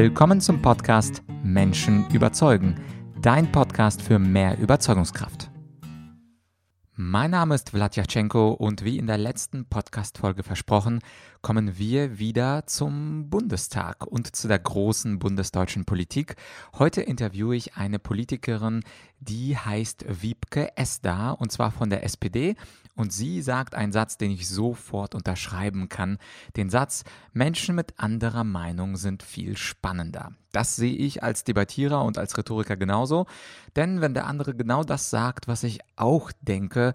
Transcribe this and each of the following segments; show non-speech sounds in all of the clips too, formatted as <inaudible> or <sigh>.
Willkommen zum Podcast Menschen überzeugen, dein Podcast für mehr Überzeugungskraft. Mein Name ist Vladyachenko und wie in der letzten Podcast-Folge versprochen, kommen wir wieder zum Bundestag und zu der großen bundesdeutschen Politik. Heute interviewe ich eine Politikerin, die heißt Wiebke Esda und zwar von der SPD und sie sagt einen Satz, den ich sofort unterschreiben kann. Den Satz, Menschen mit anderer Meinung sind viel spannender. Das sehe ich als Debattierer und als Rhetoriker genauso. Denn wenn der andere genau das sagt, was ich auch denke,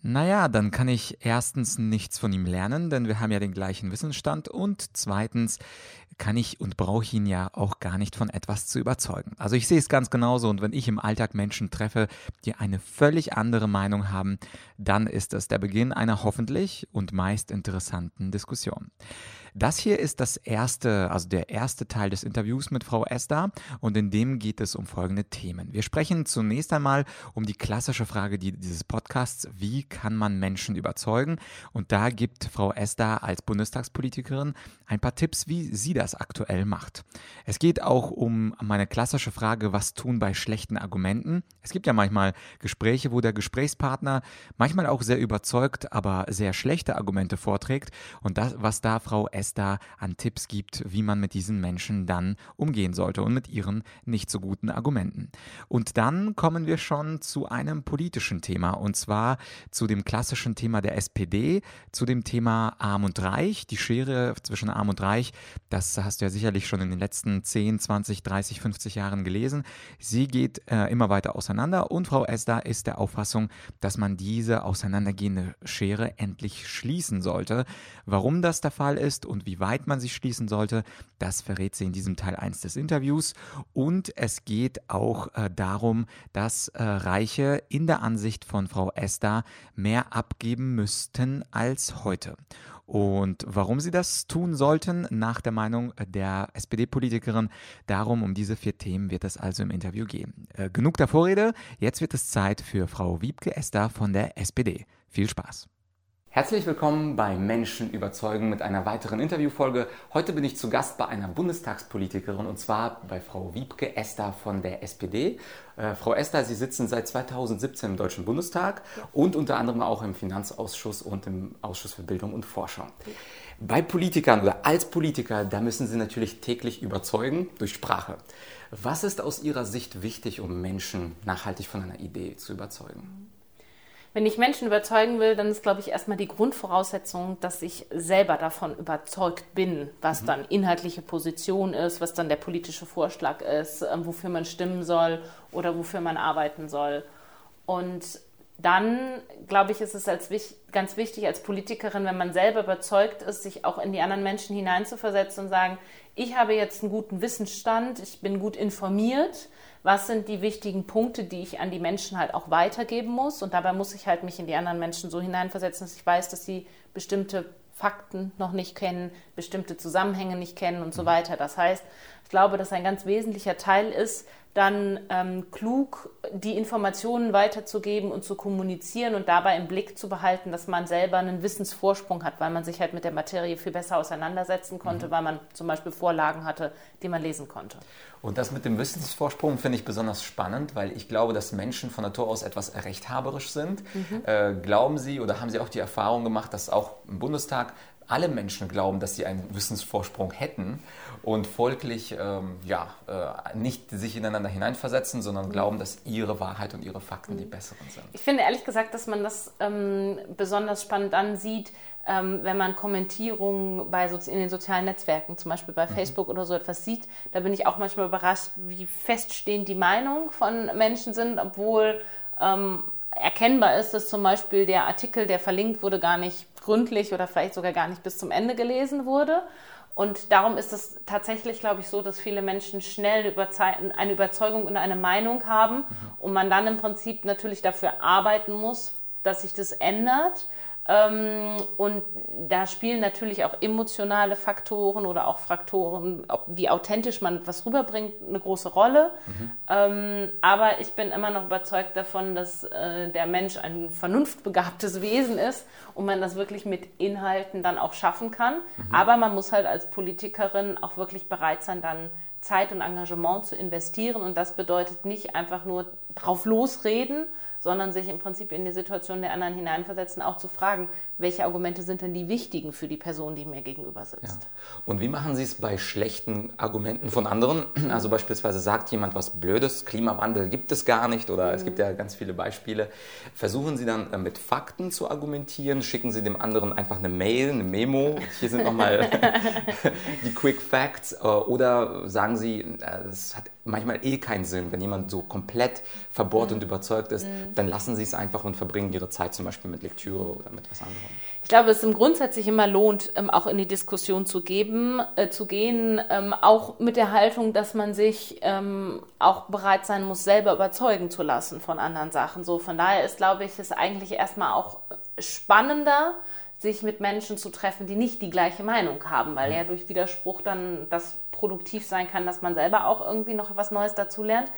naja, dann kann ich erstens nichts von ihm lernen, denn wir haben ja den gleichen Wissensstand und zweitens kann ich und brauche ihn ja auch gar nicht von etwas zu überzeugen. Also ich sehe es ganz genauso und wenn ich im Alltag Menschen treffe, die eine völlig andere Meinung haben, dann ist es der Beginn einer hoffentlich und meist interessanten Diskussion. Das hier ist das erste, also der erste Teil des Interviews mit Frau Esther und in dem geht es um folgende Themen. Wir sprechen zunächst einmal um die klassische Frage dieses Podcasts, wie kann man Menschen überzeugen? Und da gibt Frau Esther als Bundestagspolitikerin ein paar Tipps, wie sie das aktuell macht. Es geht auch um meine klassische Frage, was tun bei schlechten Argumenten? Es gibt ja manchmal Gespräche, wo der Gesprächspartner manchmal auch sehr überzeugt, aber sehr schlechte Argumente vorträgt und das, was da Frau Esther es da an Tipps gibt, wie man mit diesen Menschen dann umgehen sollte und mit ihren nicht so guten Argumenten. Und dann kommen wir schon zu einem politischen Thema und zwar zu dem klassischen Thema der SPD, zu dem Thema Arm und Reich, die Schere zwischen Arm und Reich. Das hast du ja sicherlich schon in den letzten 10, 20, 30, 50 Jahren gelesen. Sie geht äh, immer weiter auseinander und Frau Esda ist der Auffassung, dass man diese auseinandergehende Schere endlich schließen sollte. Warum das der Fall ist und wie weit man sich schließen sollte, das verrät sie in diesem Teil 1 des Interviews. Und es geht auch äh, darum, dass äh, Reiche in der Ansicht von Frau Esther mehr abgeben müssten als heute. Und warum sie das tun sollten, nach der Meinung der SPD-Politikerin, darum, um diese vier Themen wird es also im Interview gehen. Äh, genug der Vorrede, jetzt wird es Zeit für Frau Wiebke Esther von der SPD. Viel Spaß! Herzlich willkommen bei Menschen überzeugen mit einer weiteren Interviewfolge. Heute bin ich zu Gast bei einer Bundestagspolitikerin und zwar bei Frau Wiebke Esther von der SPD. Äh, Frau Esther, Sie sitzen seit 2017 im Deutschen Bundestag und unter anderem auch im Finanzausschuss und im Ausschuss für Bildung und Forschung. Bei Politikern oder als Politiker, da müssen Sie natürlich täglich überzeugen durch Sprache. Was ist aus Ihrer Sicht wichtig, um Menschen nachhaltig von einer Idee zu überzeugen? Wenn ich Menschen überzeugen will, dann ist, glaube ich, erstmal die Grundvoraussetzung, dass ich selber davon überzeugt bin, was mhm. dann inhaltliche Position ist, was dann der politische Vorschlag ist, ähm, wofür man stimmen soll oder wofür man arbeiten soll. Und dann, glaube ich, ist es als, ganz wichtig als Politikerin, wenn man selber überzeugt ist, sich auch in die anderen Menschen hineinzuversetzen und sagen, ich habe jetzt einen guten Wissensstand, ich bin gut informiert, was sind die wichtigen Punkte, die ich an die Menschen halt auch weitergeben muss. Und dabei muss ich halt mich in die anderen Menschen so hineinversetzen, dass ich weiß, dass sie bestimmte Fakten noch nicht kennen, bestimmte Zusammenhänge nicht kennen und so mhm. weiter. Das heißt, ich glaube, dass ein ganz wesentlicher Teil ist, dann ähm, klug die Informationen weiterzugeben und zu kommunizieren und dabei im Blick zu behalten, dass man selber einen Wissensvorsprung hat, weil man sich halt mit der Materie viel besser auseinandersetzen konnte, mhm. weil man zum Beispiel Vorlagen hatte, die man lesen konnte. Und das mit dem Wissensvorsprung finde ich besonders spannend, weil ich glaube, dass Menschen von Natur aus etwas rechthaberisch sind. Mhm. Äh, glauben Sie oder haben Sie auch die Erfahrung gemacht, dass auch im Bundestag alle Menschen glauben, dass sie einen Wissensvorsprung hätten und folglich ähm, ja, äh, nicht sich ineinander hineinversetzen, sondern mhm. glauben, dass ihre Wahrheit und ihre Fakten die mhm. besseren sind. Ich finde ehrlich gesagt, dass man das ähm, besonders spannend dann sieht, ähm, wenn man Kommentierungen bei so, in den sozialen Netzwerken, zum Beispiel bei mhm. Facebook oder so etwas sieht. Da bin ich auch manchmal überrascht, wie feststehend die Meinungen von Menschen sind, obwohl ähm, erkennbar ist, dass zum Beispiel der Artikel, der verlinkt wurde, gar nicht gründlich oder vielleicht sogar gar nicht bis zum Ende gelesen wurde. Und darum ist es tatsächlich, glaube ich, so, dass viele Menschen schnell eine Überzeugung und eine Meinung haben und man dann im Prinzip natürlich dafür arbeiten muss, dass sich das ändert und da spielen natürlich auch emotionale Faktoren oder auch Faktoren, wie authentisch man was rüberbringt, eine große Rolle. Mhm. Ähm, aber ich bin immer noch überzeugt davon, dass äh, der Mensch ein vernunftbegabtes Wesen ist und man das wirklich mit Inhalten dann auch schaffen kann. Mhm. Aber man muss halt als Politikerin auch wirklich bereit sein, dann Zeit und Engagement zu investieren. Und das bedeutet nicht einfach nur drauf losreden, sondern sich im Prinzip in die Situation der anderen hineinversetzen, auch zu fragen, welche Argumente sind denn die wichtigen für die Person, die mir gegenüber sitzt. Ja. Und wie machen Sie es bei schlechten Argumenten von anderen? <clears throat> Also beispielsweise sagt jemand was Blödes, Klimawandel gibt es gar nicht oder mhm. es gibt ja ganz viele Beispiele. Versuchen Sie dann äh, mit Fakten zu argumentieren? Schicken Sie dem anderen einfach eine Mail, eine Memo? Hier sind nochmal <laughs> <laughs> die Quick Facts. Äh, oder sagen Sie, äh, es hat manchmal eh keinen Sinn, wenn jemand so komplett verbohrt mhm. und überzeugt ist, mhm. dann lassen Sie es einfach und verbringen Ihre Zeit zum Beispiel mit Lektüre oder mit was anderem. Ich glaube, es ist im grundsätzlich immer lohnt, ähm, auch in die Diskussion zu geben, äh, zu gehen, ähm, auch mit der Haltung, dass man sich ähm, auch bereit sein muss, selber überzeugen zu lassen von anderen Sachen. So, von daher ist, glaube ich, es eigentlich erstmal auch spannender, sich mit Menschen zu treffen, die nicht die gleiche Meinung haben, weil ja durch Widerspruch dann das produktiv sein kann, dass man selber auch irgendwie noch was Neues dazulernt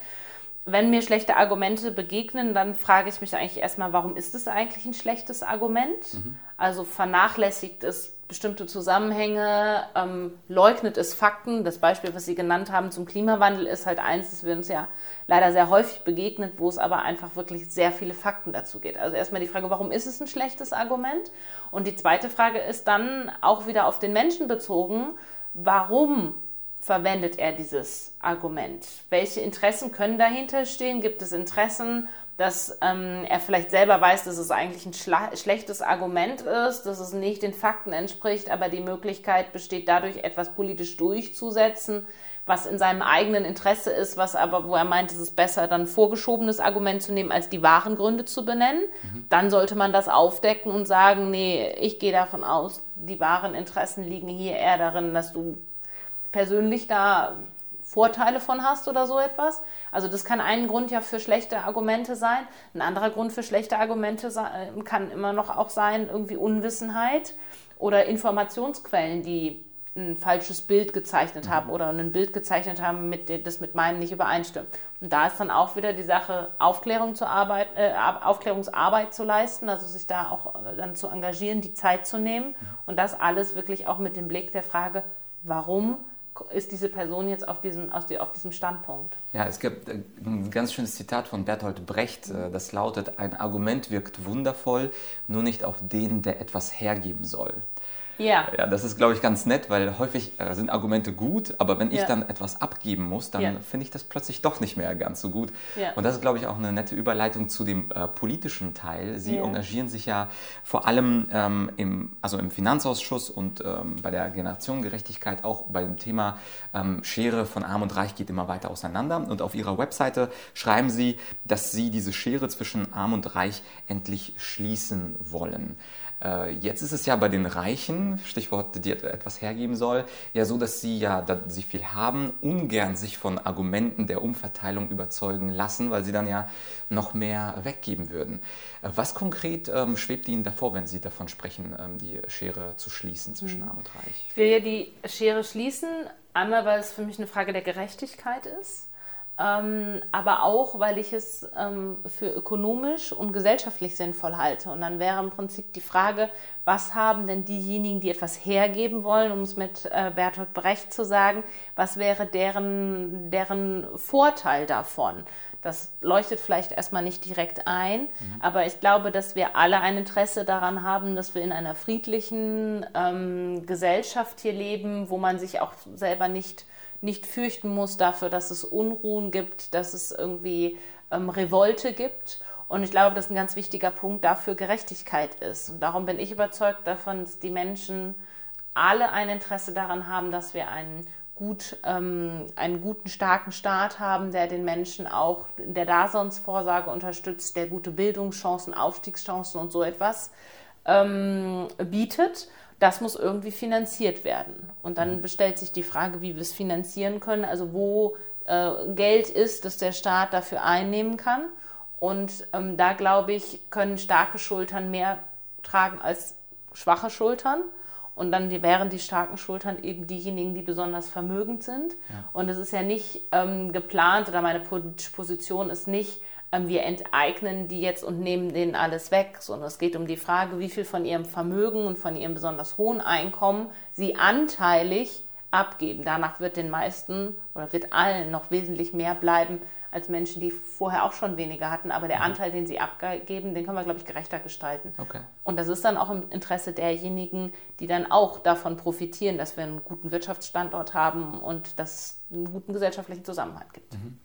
wenn mir schlechte Argumente begegnen, dann frage ich mich eigentlich erstmal, warum ist es eigentlich ein schlechtes Argument? Mhm. Also vernachlässigt es bestimmte Zusammenhänge, ähm, leugnet es Fakten. Das Beispiel, was Sie genannt haben zum Klimawandel, ist halt eins, das wir uns ja leider sehr häufig begegnet, wo es aber einfach wirklich sehr viele Fakten dazu geht. Also erstmal die Frage, warum ist es ein schlechtes Argument? Und die zweite Frage ist dann auch wieder auf den Menschen bezogen, warum verwendet er dieses Argument? Welche Interessen können dahinter stehen? Gibt es Interessen, dass ähm, er vielleicht selber weiß, dass es eigentlich ein schlechtes Argument ist, dass es nicht den Fakten entspricht, aber die Möglichkeit besteht dadurch, etwas politisch durchzusetzen, was in seinem eigenen Interesse ist, was aber, wo er meint, es ist besser, dann vorgeschobenes Argument zu nehmen, als die wahren Gründe zu benennen. Mhm. Dann sollte man das aufdecken und sagen, nee, ich gehe davon aus, die wahren Interessen liegen hier eher darin, dass du persönlich da Vorteile von hast oder so etwas. Also das kann ein Grund ja für schlechte Argumente sein. Ein anderer Grund für schlechte Argumente äh, kann immer noch auch sein, irgendwie Unwissenheit oder Informationsquellen, die ein falsches Bild gezeichnet haben oder ein Bild gezeichnet haben, mit, das mit meinem nicht übereinstimmt. Und da ist dann auch wieder die Sache, Aufklärung zu Arbeit, äh, Aufklärungsarbeit zu leisten, also sich da auch äh, dann zu engagieren, die Zeit zu nehmen und das alles wirklich auch mit dem Blick der Frage, warum ist diese Person jetzt auf diesem, auf diesem Standpunkt. Ja, es gibt äh, ein ganz schönes Zitat von Bertolt Brecht, äh, das lautet, ein Argument wirkt wundervoll, nur nicht auf den, der etwas hergeben soll. Ja. ja. Das ist, glaube ich, ganz nett, weil häufig äh, sind Argumente gut, aber wenn ich ja. dann etwas abgeben muss, dann ja. finde ich das plötzlich doch nicht mehr ganz so gut. Ja. Und das ist, glaube ich, auch eine nette Überleitung zu dem äh, politischen Teil. Sie engagieren sich ja vor allem ähm, im, also im Finanzausschuss und ähm, bei der Generationengerechtigkeit auch bei dem Thema ähm, Schere von Arm und Reich geht immer weiter auseinander. Und auf Ihrer Webseite schreiben Sie, dass Sie diese Schere zwischen Arm und Reich endlich schließen wollen. Äh, jetzt ist es ja bei den Reichen, Stichwort, die etwas hergeben soll, ja so, dass sie ja, da sie viel haben, ungern sich von Argumenten der Umverteilung überzeugen lassen, weil sie dann ja noch mehr weggeben würden. Äh, was konkret ähm, schwebt Ihnen davor, wenn Sie davon sprechen, ähm, die Schere zu schließen zwischen mhm. Arm und Reich? Ich will ja die Schere schließen, einmal, weil es für mich eine Frage der Gerechtigkeit ist ähm, aber auch, weil ich es ähm, für ökonomisch und gesellschaftlich sinnvoll halte. Und dann wäre im Prinzip die Frage, was haben denn diejenigen, die etwas hergeben wollen, um es mit äh, Bertolt Brecht zu sagen, was wäre deren, deren Vorteil davon? Das leuchtet vielleicht erstmal nicht direkt ein, mhm. aber ich glaube, dass wir alle ein Interesse daran haben, dass wir in einer friedlichen ähm, Gesellschaft hier leben, wo man sich auch selber nicht nicht fürchten muss dafür, dass es Unruhen gibt, dass es irgendwie ähm, Revolte gibt. Und ich glaube, dass ein ganz wichtiger Punkt dafür Gerechtigkeit ist. Und darum bin ich überzeugt davon, dass die Menschen alle ein Interesse daran haben, dass wir einen, gut, ähm, einen guten, starken Staat haben, der den Menschen auch in der Daseinsvorsorge unterstützt, der gute Bildungschancen, Aufstiegschancen und so etwas ähm, bietet das muss irgendwie finanziert werden. Und dann mhm. bestellt sich die Frage, wie wir es finanzieren können, also wo äh, Geld ist, das der Staat dafür einnehmen kann. Und ähm, da glaube ich, können starke Schultern mehr tragen als schwache Schultern. Und dann die, wären die starken Schultern eben diejenigen, die besonders vermögend sind. Ja. Und es ist ja nicht ähm, geplant oder meine Position ist nicht, ähm, wir enteignen die jetzt und nehmen denen alles weg, sondern es geht um die Frage, wie viel von ihrem Vermögen und von ihrem besonders hohen Einkommen sie anteilig abgeben. Danach wird den meisten oder wird allen noch wesentlich mehr bleiben, als Menschen, die vorher auch schon weniger hatten. Aber der mhm. Anteil, den sie abgeben, den können wir, glaube ich, gerechter gestalten. Okay. Und das ist dann auch im Interesse derjenigen, die dann auch davon profitieren, dass wir einen guten Wirtschaftsstandort haben und dass es einen guten gesellschaftlichen Zusammenhalt gibt. Mhm.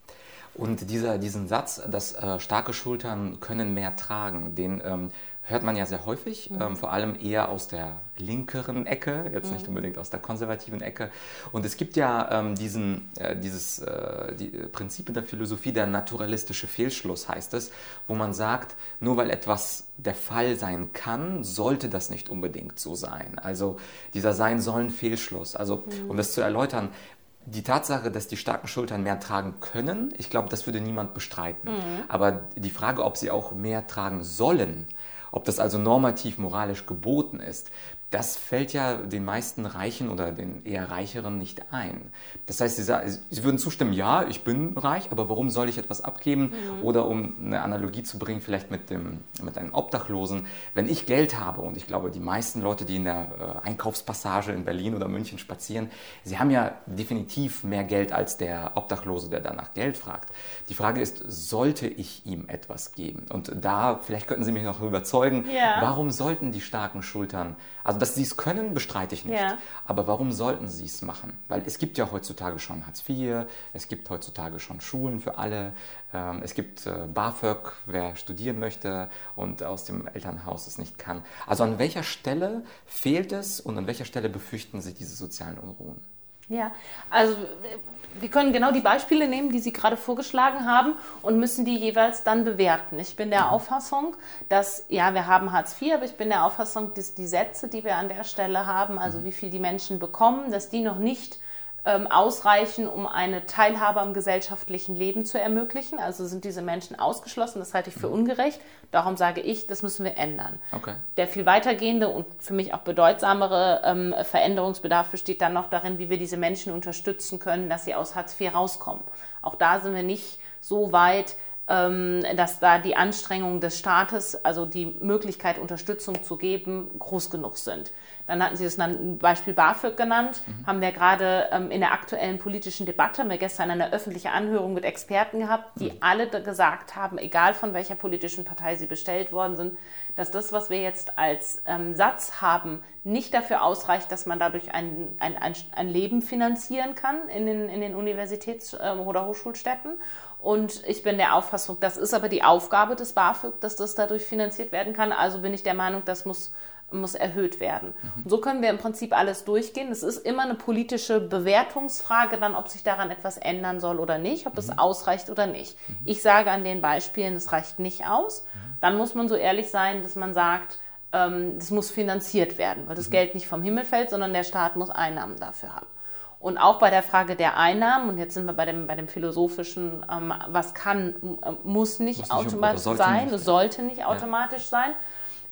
Und dieser, diesen Satz, dass äh, starke Schultern können mehr tragen, den ähm, hört man ja sehr häufig, mhm. ähm, vor allem eher aus der linkeren Ecke, jetzt mhm. nicht unbedingt aus der konservativen Ecke. Und es gibt ja ähm, diesen, äh, dieses äh, die Prinzip in der Philosophie, der naturalistische Fehlschluss heißt es, wo man sagt, nur weil etwas der Fall sein kann, sollte das nicht unbedingt so sein. Also dieser Sein sollen Fehlschluss. Also mhm. um das zu erläutern, die Tatsache, dass die starken Schultern mehr tragen können, ich glaube, das würde niemand bestreiten. Mhm. Aber die Frage, ob sie auch mehr tragen sollen, ob das also normativ moralisch geboten ist, das fällt ja den meisten Reichen oder den eher Reicheren nicht ein. Das heißt, sie, sie würden zustimmen, ja, ich bin reich, aber warum soll ich etwas abgeben? Mhm. Oder um eine Analogie zu bringen, vielleicht mit, dem, mit einem Obdachlosen, wenn ich Geld habe, und ich glaube, die meisten Leute, die in der äh, Einkaufspassage in Berlin oder München spazieren, sie haben ja definitiv mehr Geld als der Obdachlose, der danach Geld fragt. Die Frage ist, sollte ich ihm etwas geben? Und da, vielleicht könnten Sie mich noch überzeugen, ja. warum sollten die starken Schultern also, dass sie es können, bestreite ich nicht. Ja. Aber warum sollten sie es machen? Weil es gibt ja heutzutage schon Hartz IV, es gibt heutzutage schon Schulen für alle, ähm, es gibt äh, BAföG, wer studieren möchte und aus dem Elternhaus es nicht kann. Also an welcher Stelle fehlt es und an welcher Stelle befürchten Sie diese sozialen Unruhen? Ja, also wir können genau die Beispiele nehmen, die Sie gerade vorgeschlagen haben und müssen die jeweils dann bewerten. Ich bin der mhm. Auffassung, dass, ja, wir haben Hartz IV, aber ich bin der Auffassung, dass die Sätze, die wir an der Stelle haben, also mhm. wie viel die Menschen bekommen, dass die noch nicht ähm, ausreichen, um eine Teilhabe am gesellschaftlichen Leben zu ermöglichen. Also sind diese Menschen ausgeschlossen. Das halte ich für mhm. ungerecht. Darum sage ich, das müssen wir ändern. Okay. Der viel weitergehende und für mich auch bedeutsamere ähm, Veränderungsbedarf besteht dann noch darin, wie wir diese Menschen unterstützen können, dass sie aus Hartz IV rauskommen. Auch da sind wir nicht so weit, dass da die Anstrengungen des Staates, also die Möglichkeit, Unterstützung zu geben, groß genug sind. Dann hatten Sie das Beispiel BAföG genannt, mhm. haben wir gerade ähm, in der aktuellen politischen Debatte, haben wir gestern eine öffentliche Anhörung mit Experten gehabt, die mhm. alle gesagt haben, egal von welcher politischen Partei sie bestellt worden sind, dass das, was wir jetzt als ähm, Satz haben, nicht dafür ausreicht, dass man dadurch ein, ein, ein, ein Leben finanzieren kann in den, in den Universitäts- äh, oder Hochschulstädten. Und ich bin der Auffassung, das ist aber die Aufgabe des BAföG, dass das dadurch finanziert werden kann. Also bin ich der Meinung, das muss muss erhöht werden. Mhm. Und so können wir im Prinzip alles durchgehen. Es ist immer eine politische Bewertungsfrage, dann, ob sich daran etwas ändern soll oder nicht, ob mhm. es ausreicht oder nicht. Mhm. Ich sage an den Beispielen, es reicht nicht aus. Mhm. Dann muss man so ehrlich sein, dass man sagt, ähm, das muss finanziert werden, weil das mhm. Geld nicht vom Himmel fällt, sondern der Staat muss Einnahmen dafür haben. Und auch bei der Frage der Einnahmen, und jetzt sind wir bei dem, bei dem philosophischen, ähm, was kann, äh, muss nicht, muss nicht automatisch sein, nicht, sollte nicht automatisch ja. sein.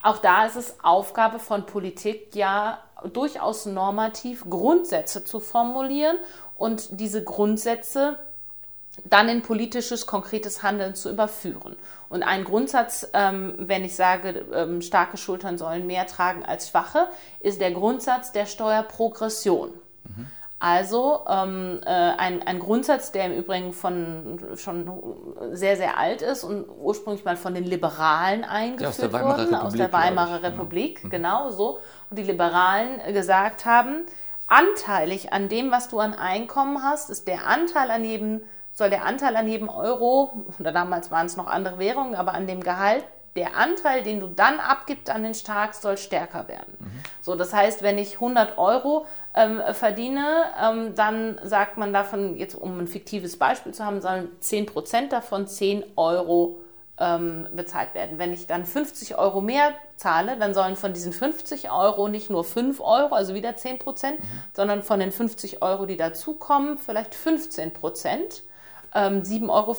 Auch da ist es Aufgabe von Politik, ja durchaus normativ Grundsätze zu formulieren und diese Grundsätze dann in politisches, konkretes Handeln zu überführen. Und ein Grundsatz, ähm, wenn ich sage, ähm, starke Schultern sollen mehr tragen als schwache, ist der Grundsatz der Steuerprogression. Mhm. Also ähm, äh, ein, ein Grundsatz, der im Übrigen von, schon sehr, sehr alt ist und ursprünglich mal von den Liberalen eingeführt ja, wurde, aus der Weimarer genau. Republik, genau. genau so. Und die Liberalen gesagt haben, anteilig an dem, was du an Einkommen hast, ist der Anteil an jedem, soll der Anteil an jedem Euro, oder damals waren es noch andere Währungen, aber an dem Gehalt der Anteil, den du dann abgibst an den Staat, soll stärker werden. Mhm. So, das heißt, wenn ich 100 Euro ähm, verdiene, ähm, dann sagt man davon, jetzt um ein fiktives Beispiel zu haben, sollen 10% davon 10 Euro ähm, bezahlt werden. Wenn ich dann 50 Euro mehr zahle, dann sollen von diesen 50 Euro nicht nur 5 Euro, also wieder 10% mhm. sondern von den 50 Euro, die dazukommen, vielleicht 15% 7,50 Euro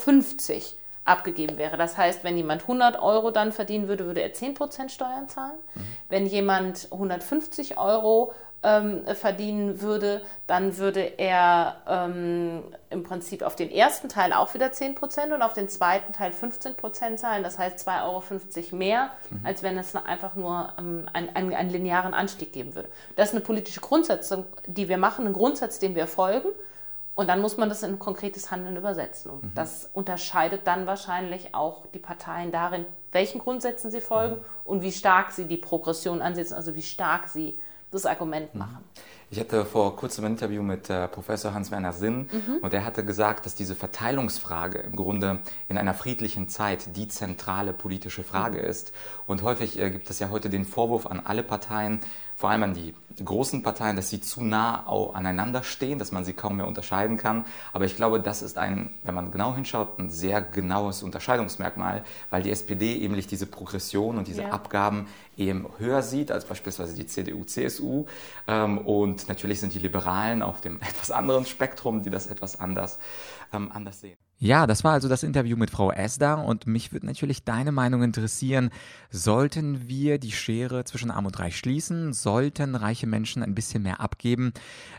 abgegeben wäre. Das heißt, wenn jemand 100 Euro dann verdienen würde, würde er 10% Steuern zahlen. Mhm. Wenn jemand 150 Euro ähm, verdienen würde, dann würde er ähm, im Prinzip auf den ersten Teil auch wieder 10 Prozent und auf den zweiten Teil 15 Prozent zahlen. Das heißt 2,50 Euro mehr, mhm. als wenn es einfach nur ähm, einen, einen, einen, linearen Anstieg geben würde. Das ist eine politische Grundsetzung, die wir machen, ein Grundsatz, dem wir folgen. Und dann muss man das in konkretes Handeln übersetzen. Und mhm. das unterscheidet dann wahrscheinlich auch die Parteien darin, welchen Grundsätzen sie folgen mhm. und wie stark sie die Progression ansetzen, also wie stark sie das Argument mhm. machen. Ich hatte vor kurzem ein Interview mit äh, Professor Hans-Werner Sinn mhm. und er hatte gesagt, dass diese Verteilungsfrage im Grunde in einer friedlichen Zeit die zentrale politische Frage mhm. ist. Und häufig äh, gibt es ja heute den Vorwurf an alle Parteien, vor allem an die großen Parteien, dass sie zu nah aneinander stehen, dass man sie kaum mehr unterscheiden kann. Aber ich glaube, das ist ein, wenn man genau hinschaut, ein sehr genaues Unterscheidungsmerkmal, weil die SPD eben diese Progression und diese ja. Abgaben eben höher sieht als beispielsweise die CDU, CSU. Ähm, und natürlich sind die Liberalen auf dem <laughs> etwas anderen Spektrum, die das etwas anders, ähm, anders sehen. Ja, das war also das Interview mit Frau Esda und mich würde natürlich deine Meinung interessieren. Sollten wir die Schere zwischen Arm und Reich schließen? Sollten reiche Menschen ein bisschen mehr abgeben?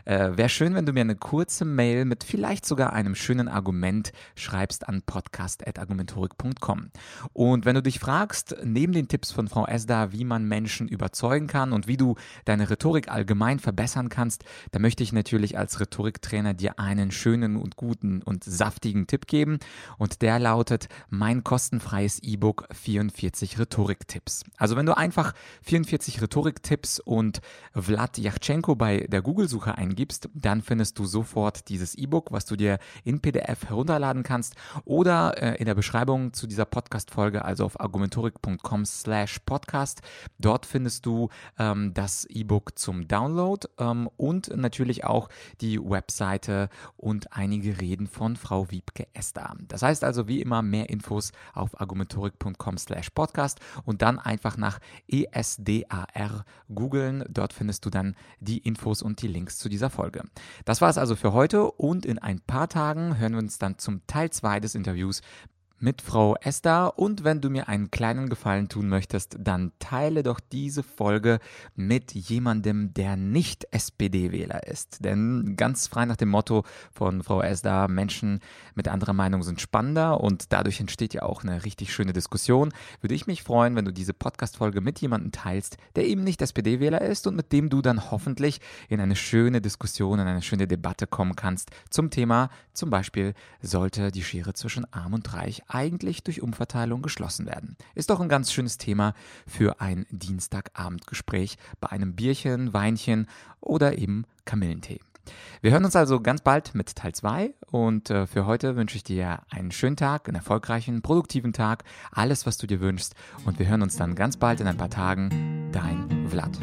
Äh, Wäre schön, wenn du mir eine kurze Mail mit vielleicht sogar einem schönen Argument schreibst an podcast.argumentorik.com. Und wenn du dich fragst, neben den Tipps von Frau Esda, wie man Menschen überzeugen kann und wie du deine Rhetorik allgemein verbessern kannst, da möchte ich natürlich als Rhetoriktrainer dir einen schönen und guten und saftigen Tipp geben geben und der lautet mein kostenfreies E-Book 44 Rhetoriktipps. Also wenn du einfach 44 Rhetoriktipps und Vlad Yachtschenko bei der Google-Suche eingibst, dann findest du sofort dieses E-Book, was du dir in PDF herunterladen kannst oder äh, in der Beschreibung zu dieser Podcast-Folge, also auf argumentorik.com slash podcast. Dort findest du ähm, das E-Book zum Download ähm, und natürlich auch die Webseite und einige Reden von Frau Wiebke Gäste Das heißt also wie immer mehr Infos auf argumentorik.com slash podcast und dann einfach nach ESDAR googeln. Dort findest du dann die Infos und die Links zu dieser Folge. Das war es also für heute und in ein paar Tagen hören wir uns dann zum Teil 2 des Interviews mit Frau Esther. Und wenn du mir einen kleinen Gefallen tun möchtest, dann teile doch diese Folge mit jemandem, der nicht SPD-Wähler ist. Denn ganz frei nach dem Motto von Frau Esther, Menschen mit anderer Meinung sind spannender und dadurch entsteht ja auch eine richtig schöne Diskussion, würde ich mich freuen, wenn du diese Podcast-Folge mit jemandem teilst, der eben nicht SPD-Wähler ist und mit dem du dann hoffentlich in eine schöne Diskussion, in eine schöne Debatte kommen kannst zum Thema zum Beispiel, sollte die Schere zwischen Arm und Reich eigentlich durch Umverteilung geschlossen werden. Ist doch ein ganz schönes Thema für ein Dienstagabendgespräch bei einem Bierchen, Weinchen oder eben Kamillentee. Wir hören uns also ganz bald mit Teil 2 und äh, für heute wünsche ich dir einen schönen Tag, einen erfolgreichen, produktiven Tag, alles, was du dir wünschst und wir hören uns dann ganz bald in ein paar Tagen. Dein Vlad.